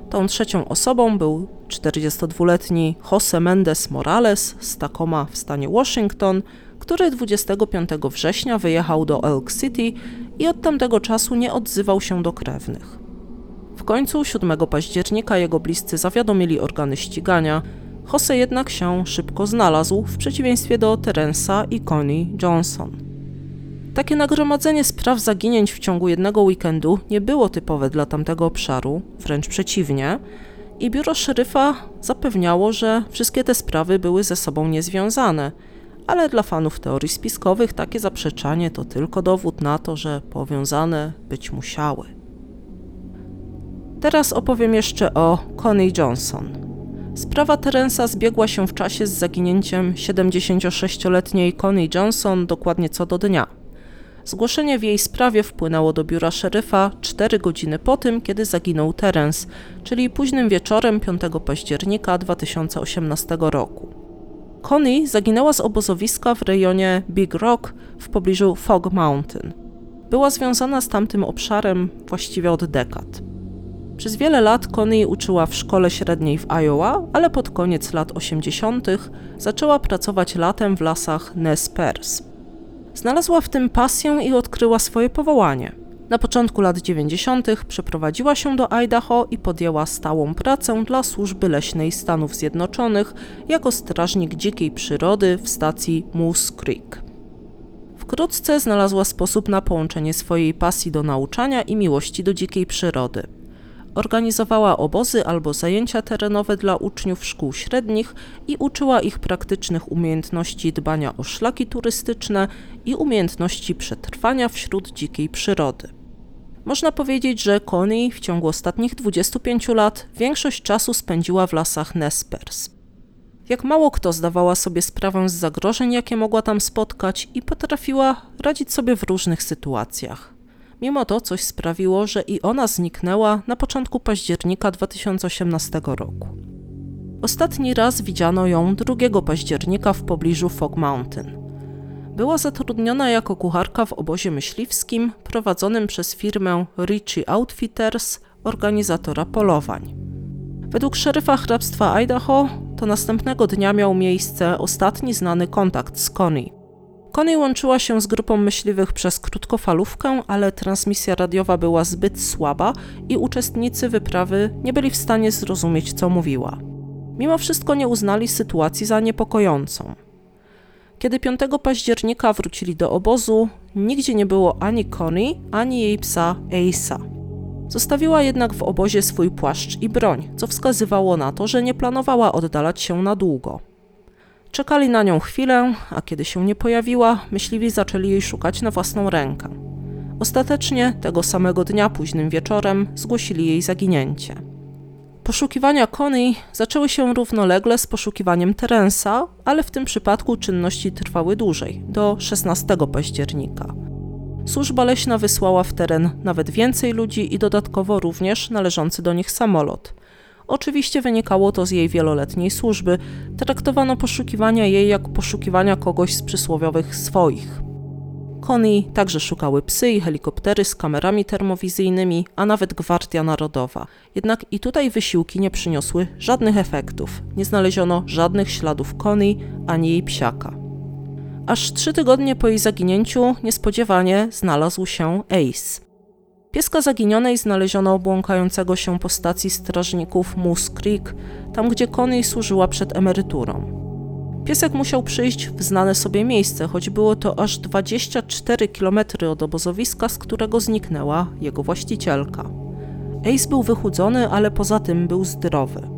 Tą trzecią osobą był 42-letni Jose Mendez Morales z Tacoma w stanie Washington, który 25 września wyjechał do Elk City i od tamtego czasu nie odzywał się do krewnych. W końcu 7 października jego bliscy zawiadomili organy ścigania, Jose jednak się szybko znalazł, w przeciwieństwie do Terensa i Connie Johnson. Takie nagromadzenie spraw zaginięć w ciągu jednego weekendu nie było typowe dla tamtego obszaru, wręcz przeciwnie, i biuro szeryfa zapewniało, że wszystkie te sprawy były ze sobą niezwiązane, ale dla fanów teorii spiskowych takie zaprzeczanie to tylko dowód na to, że powiązane być musiały. Teraz opowiem jeszcze o Connie Johnson. Sprawa Terensa zbiegła się w czasie z zaginięciem 76-letniej Connie Johnson dokładnie co do dnia. Zgłoszenie w jej sprawie wpłynęło do biura szeryfa 4 godziny po tym, kiedy zaginął Terence, czyli późnym wieczorem 5 października 2018 roku. Connie zaginęła z obozowiska w rejonie Big Rock w pobliżu Fog Mountain. Była związana z tamtym obszarem właściwie od dekad. Przez wiele lat Connie uczyła w szkole średniej w Iowa, ale pod koniec lat 80. zaczęła pracować latem w lasach Nez Perce. Znalazła w tym pasję i odkryła swoje powołanie. Na początku lat 90. przeprowadziła się do Idaho i podjęła stałą pracę dla służby leśnej Stanów Zjednoczonych jako strażnik dzikiej przyrody w stacji Moose Creek. Wkrótce znalazła sposób na połączenie swojej pasji do nauczania i miłości do dzikiej przyrody. Organizowała obozy albo zajęcia terenowe dla uczniów szkół średnich i uczyła ich praktycznych umiejętności dbania o szlaki turystyczne i umiejętności przetrwania wśród dzikiej przyrody. Można powiedzieć, że Connie w ciągu ostatnich 25 lat większość czasu spędziła w lasach Nespers. Jak mało kto zdawała sobie sprawę z zagrożeń, jakie mogła tam spotkać i potrafiła radzić sobie w różnych sytuacjach. Mimo to coś sprawiło, że i ona zniknęła na początku października 2018 roku. Ostatni raz widziano ją 2 października w pobliżu Fog Mountain. Była zatrudniona jako kucharka w obozie myśliwskim prowadzonym przez firmę Richie Outfitters, organizatora polowań. Według szeryfa hrabstwa Idaho to następnego dnia miał miejsce ostatni znany kontakt z Connie. Connie łączyła się z grupą myśliwych przez krótkofalówkę, ale transmisja radiowa była zbyt słaba i uczestnicy wyprawy nie byli w stanie zrozumieć, co mówiła. Mimo wszystko nie uznali sytuacji za niepokojącą. Kiedy 5 października wrócili do obozu, nigdzie nie było ani Connie, ani jej psa Ace'a. Zostawiła jednak w obozie swój płaszcz i broń, co wskazywało na to, że nie planowała oddalać się na długo. Czekali na nią chwilę, a kiedy się nie pojawiła, myśliwi zaczęli jej szukać na własną rękę. Ostatecznie tego samego dnia późnym wieczorem zgłosili jej zaginięcie. Poszukiwania Connie zaczęły się równolegle z poszukiwaniem Terensa, ale w tym przypadku czynności trwały dłużej, do 16 października. Służba leśna wysłała w teren nawet więcej ludzi i dodatkowo również należący do nich samolot. Oczywiście wynikało to z jej wieloletniej służby, traktowano poszukiwania jej jak poszukiwania kogoś z przysłowiowych swoich. Connie także szukały psy i helikoptery z kamerami termowizyjnymi, a nawet Gwardia Narodowa. Jednak i tutaj wysiłki nie przyniosły żadnych efektów. Nie znaleziono żadnych śladów Connie ani jej psiaka. Aż trzy tygodnie po jej zaginięciu niespodziewanie znalazł się Ace. Pieska zaginionej znaleziono błąkającego się po stacji strażników Moose Creek, tam gdzie Connie służyła przed emeryturą. Piesek musiał przyjść w znane sobie miejsce, choć było to aż 24 km od obozowiska, z którego zniknęła jego właścicielka. Ace był wychudzony, ale poza tym był zdrowy.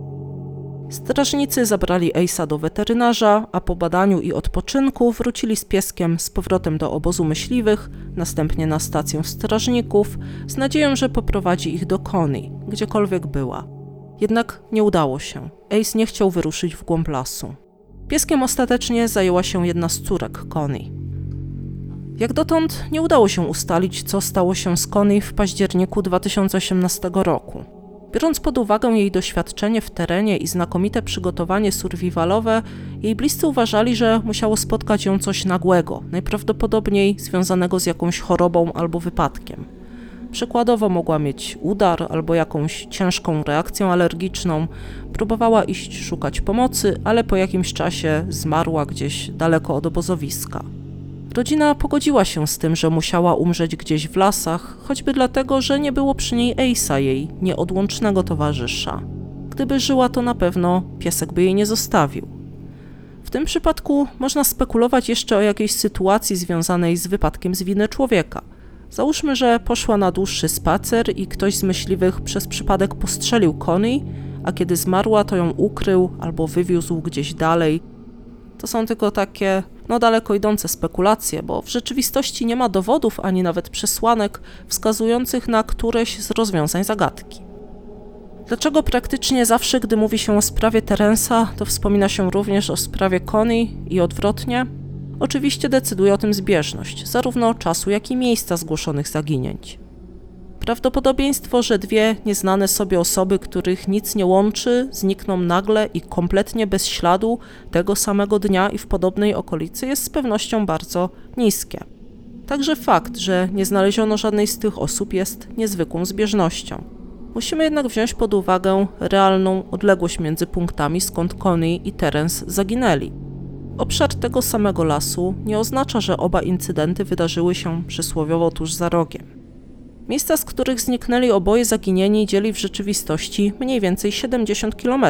Strażnicy zabrali Ace'a do weterynarza, a po badaniu i odpoczynku wrócili z pieskiem z powrotem do obozu myśliwych, następnie na stację strażników, z nadzieją, że poprowadzi ich do Connie, gdziekolwiek była. Jednak nie udało się. Ace nie chciał wyruszyć w głąb lasu. Pieskiem ostatecznie zajęła się jedna z córek Connie. Jak dotąd nie udało się ustalić, co stało się z Connie w październiku 2018 roku. Biorąc pod uwagę jej doświadczenie w terenie i znakomite przygotowanie survivalowe, jej bliscy uważali, że musiało spotkać ją coś nagłego, najprawdopodobniej związanego z jakąś chorobą albo wypadkiem. Przykładowo mogła mieć udar albo jakąś ciężką reakcję alergiczną. Próbowała iść szukać pomocy, ale po jakimś czasie zmarła gdzieś daleko od obozowiska. Rodzina pogodziła się z tym, że musiała umrzeć gdzieś w lasach, choćby dlatego, że nie było przy niej Ace'a, jej nieodłącznego towarzysza. Gdyby żyła, to na pewno piesek by jej nie zostawił. W tym przypadku można spekulować jeszcze o jakiejś sytuacji związanej z wypadkiem z winy człowieka – Załóżmy, że poszła na dłuższy spacer i ktoś z myśliwych przez przypadek postrzelił Connie, a kiedy zmarła, to ją ukrył albo wywiózł gdzieś dalej. To są tylko takie, no daleko idące spekulacje, bo w rzeczywistości nie ma dowodów ani nawet przesłanek wskazujących na któreś z rozwiązań zagadki. Dlaczego praktycznie zawsze, gdy mówi się o sprawie Terensa, to wspomina się również o sprawie Connie i odwrotnie? Oczywiście decyduje o tym zbieżność, zarówno czasu, jak i miejsca zgłoszonych zaginięć. Prawdopodobieństwo, że dwie nieznane sobie osoby, których nic nie łączy, znikną nagle i kompletnie bez śladu tego samego dnia i w podobnej okolicy jest z pewnością bardzo niskie. Także fakt, że nie znaleziono żadnej z tych osób jest niezwykłą zbieżnością. Musimy jednak wziąć pod uwagę realną odległość między punktami, skąd Connie i Terence zaginęli. Obszar tego samego lasu nie oznacza, że oba incydenty wydarzyły się przysłowiowo tuż za rogiem. Miejsca, z których zniknęli oboje zaginieni, dzieli w rzeczywistości mniej więcej 70 km.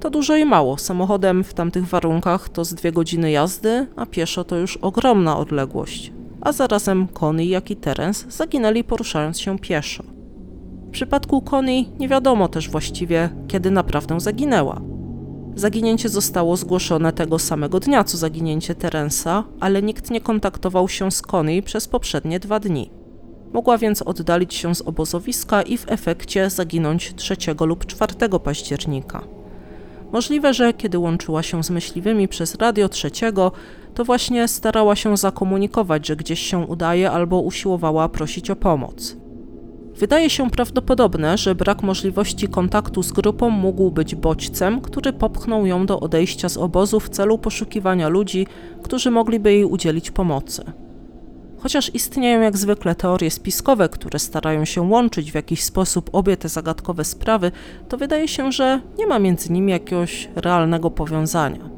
To dużo i mało. Samochodem w tamtych warunkach to z dwie godziny jazdy, a pieszo to już ogromna odległość. A zarazem Connie, jak i Terence zaginęli poruszając się pieszo. W przypadku Connie nie wiadomo też właściwie, kiedy naprawdę zaginęła. Zaginięcie zostało zgłoszone tego samego dnia co zaginięcie Terensa, ale nikt nie kontaktował się z Connie przez poprzednie dwa dni. Mogła więc oddalić się z obozowiska i w efekcie zaginąć 3 lub 4 października. Możliwe, że kiedy łączyła się z myśliwymi przez radio trzeciego, to właśnie starała się zakomunikować, że gdzieś się udaje albo usiłowała prosić o pomoc. Wydaje się prawdopodobne, że brak możliwości kontaktu z grupą mógł być bodźcem, który popchnął ją do odejścia z obozu w celu poszukiwania ludzi, którzy mogliby jej udzielić pomocy. Chociaż istnieją jak zwykle teorie spiskowe, które starają się łączyć w jakiś sposób obie te zagadkowe sprawy, to wydaje się, że nie ma między nimi jakiegoś realnego powiązania.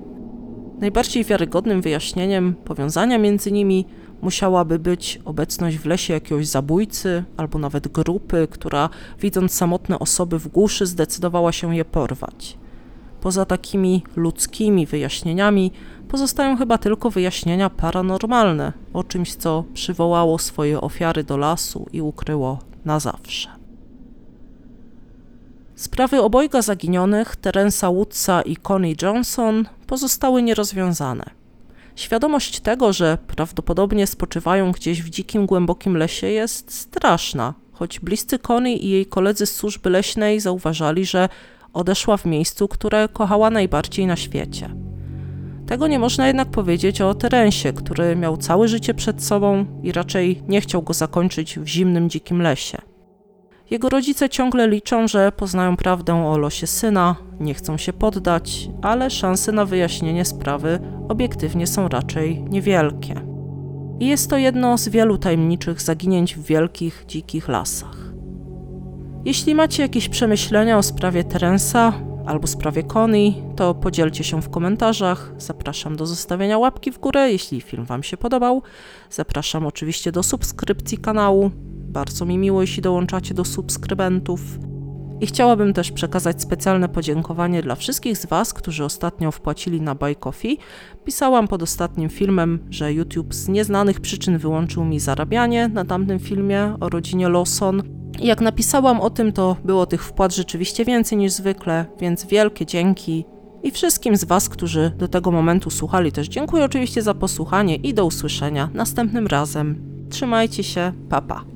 Najbardziej wiarygodnym wyjaśnieniem powiązania między nimi musiałaby być obecność w lesie jakiegoś zabójcy albo nawet grupy, która widząc samotne osoby w głuszy zdecydowała się je porwać. Poza takimi ludzkimi wyjaśnieniami pozostają chyba tylko wyjaśnienia paranormalne o czymś, co przywołało swoje ofiary do lasu i ukryło na zawsze. Sprawy obojga zaginionych, Terensa Woodsa i Connie Johnson, pozostały nierozwiązane. Świadomość tego, że prawdopodobnie spoczywają gdzieś w dzikim, głębokim lesie jest straszna, choć bliscy Connie i jej koledzy z służby leśnej zauważali, że odeszła w miejscu, które kochała najbardziej na świecie. Tego nie można jednak powiedzieć o Terensie, który miał całe życie przed sobą i raczej nie chciał go zakończyć w zimnym, dzikim lesie. Jego rodzice ciągle liczą, że poznają prawdę o losie syna, nie chcą się poddać, ale szanse na wyjaśnienie sprawy obiektywnie są raczej niewielkie. I jest to jedno z wielu tajemniczych zaginięć w wielkich, dzikich lasach. Jeśli macie jakieś przemyślenia o sprawie Terensa albo sprawie Connie, to podzielcie się w komentarzach. Zapraszam do zostawienia łapki w górę, jeśli film Wam się podobał. Zapraszam oczywiście do subskrypcji kanału. Bardzo mi miło, jeśli dołączacie do subskrybentów. I chciałabym też przekazać specjalne podziękowanie dla wszystkich z Was, którzy ostatnio wpłacili na Buy Coffee. Pisałam pod ostatnim filmem, że YouTube z nieznanych przyczyn wyłączył mi zarabianie na tamtym filmie o rodzinie Lawson. I jak napisałam o tym, to było tych wpłat rzeczywiście więcej niż zwykle, więc wielkie dzięki. I wszystkim z Was, którzy do tego momentu słuchali, też dziękuję oczywiście za posłuchanie i do usłyszenia następnym razem. Trzymajcie się, papa. Pa.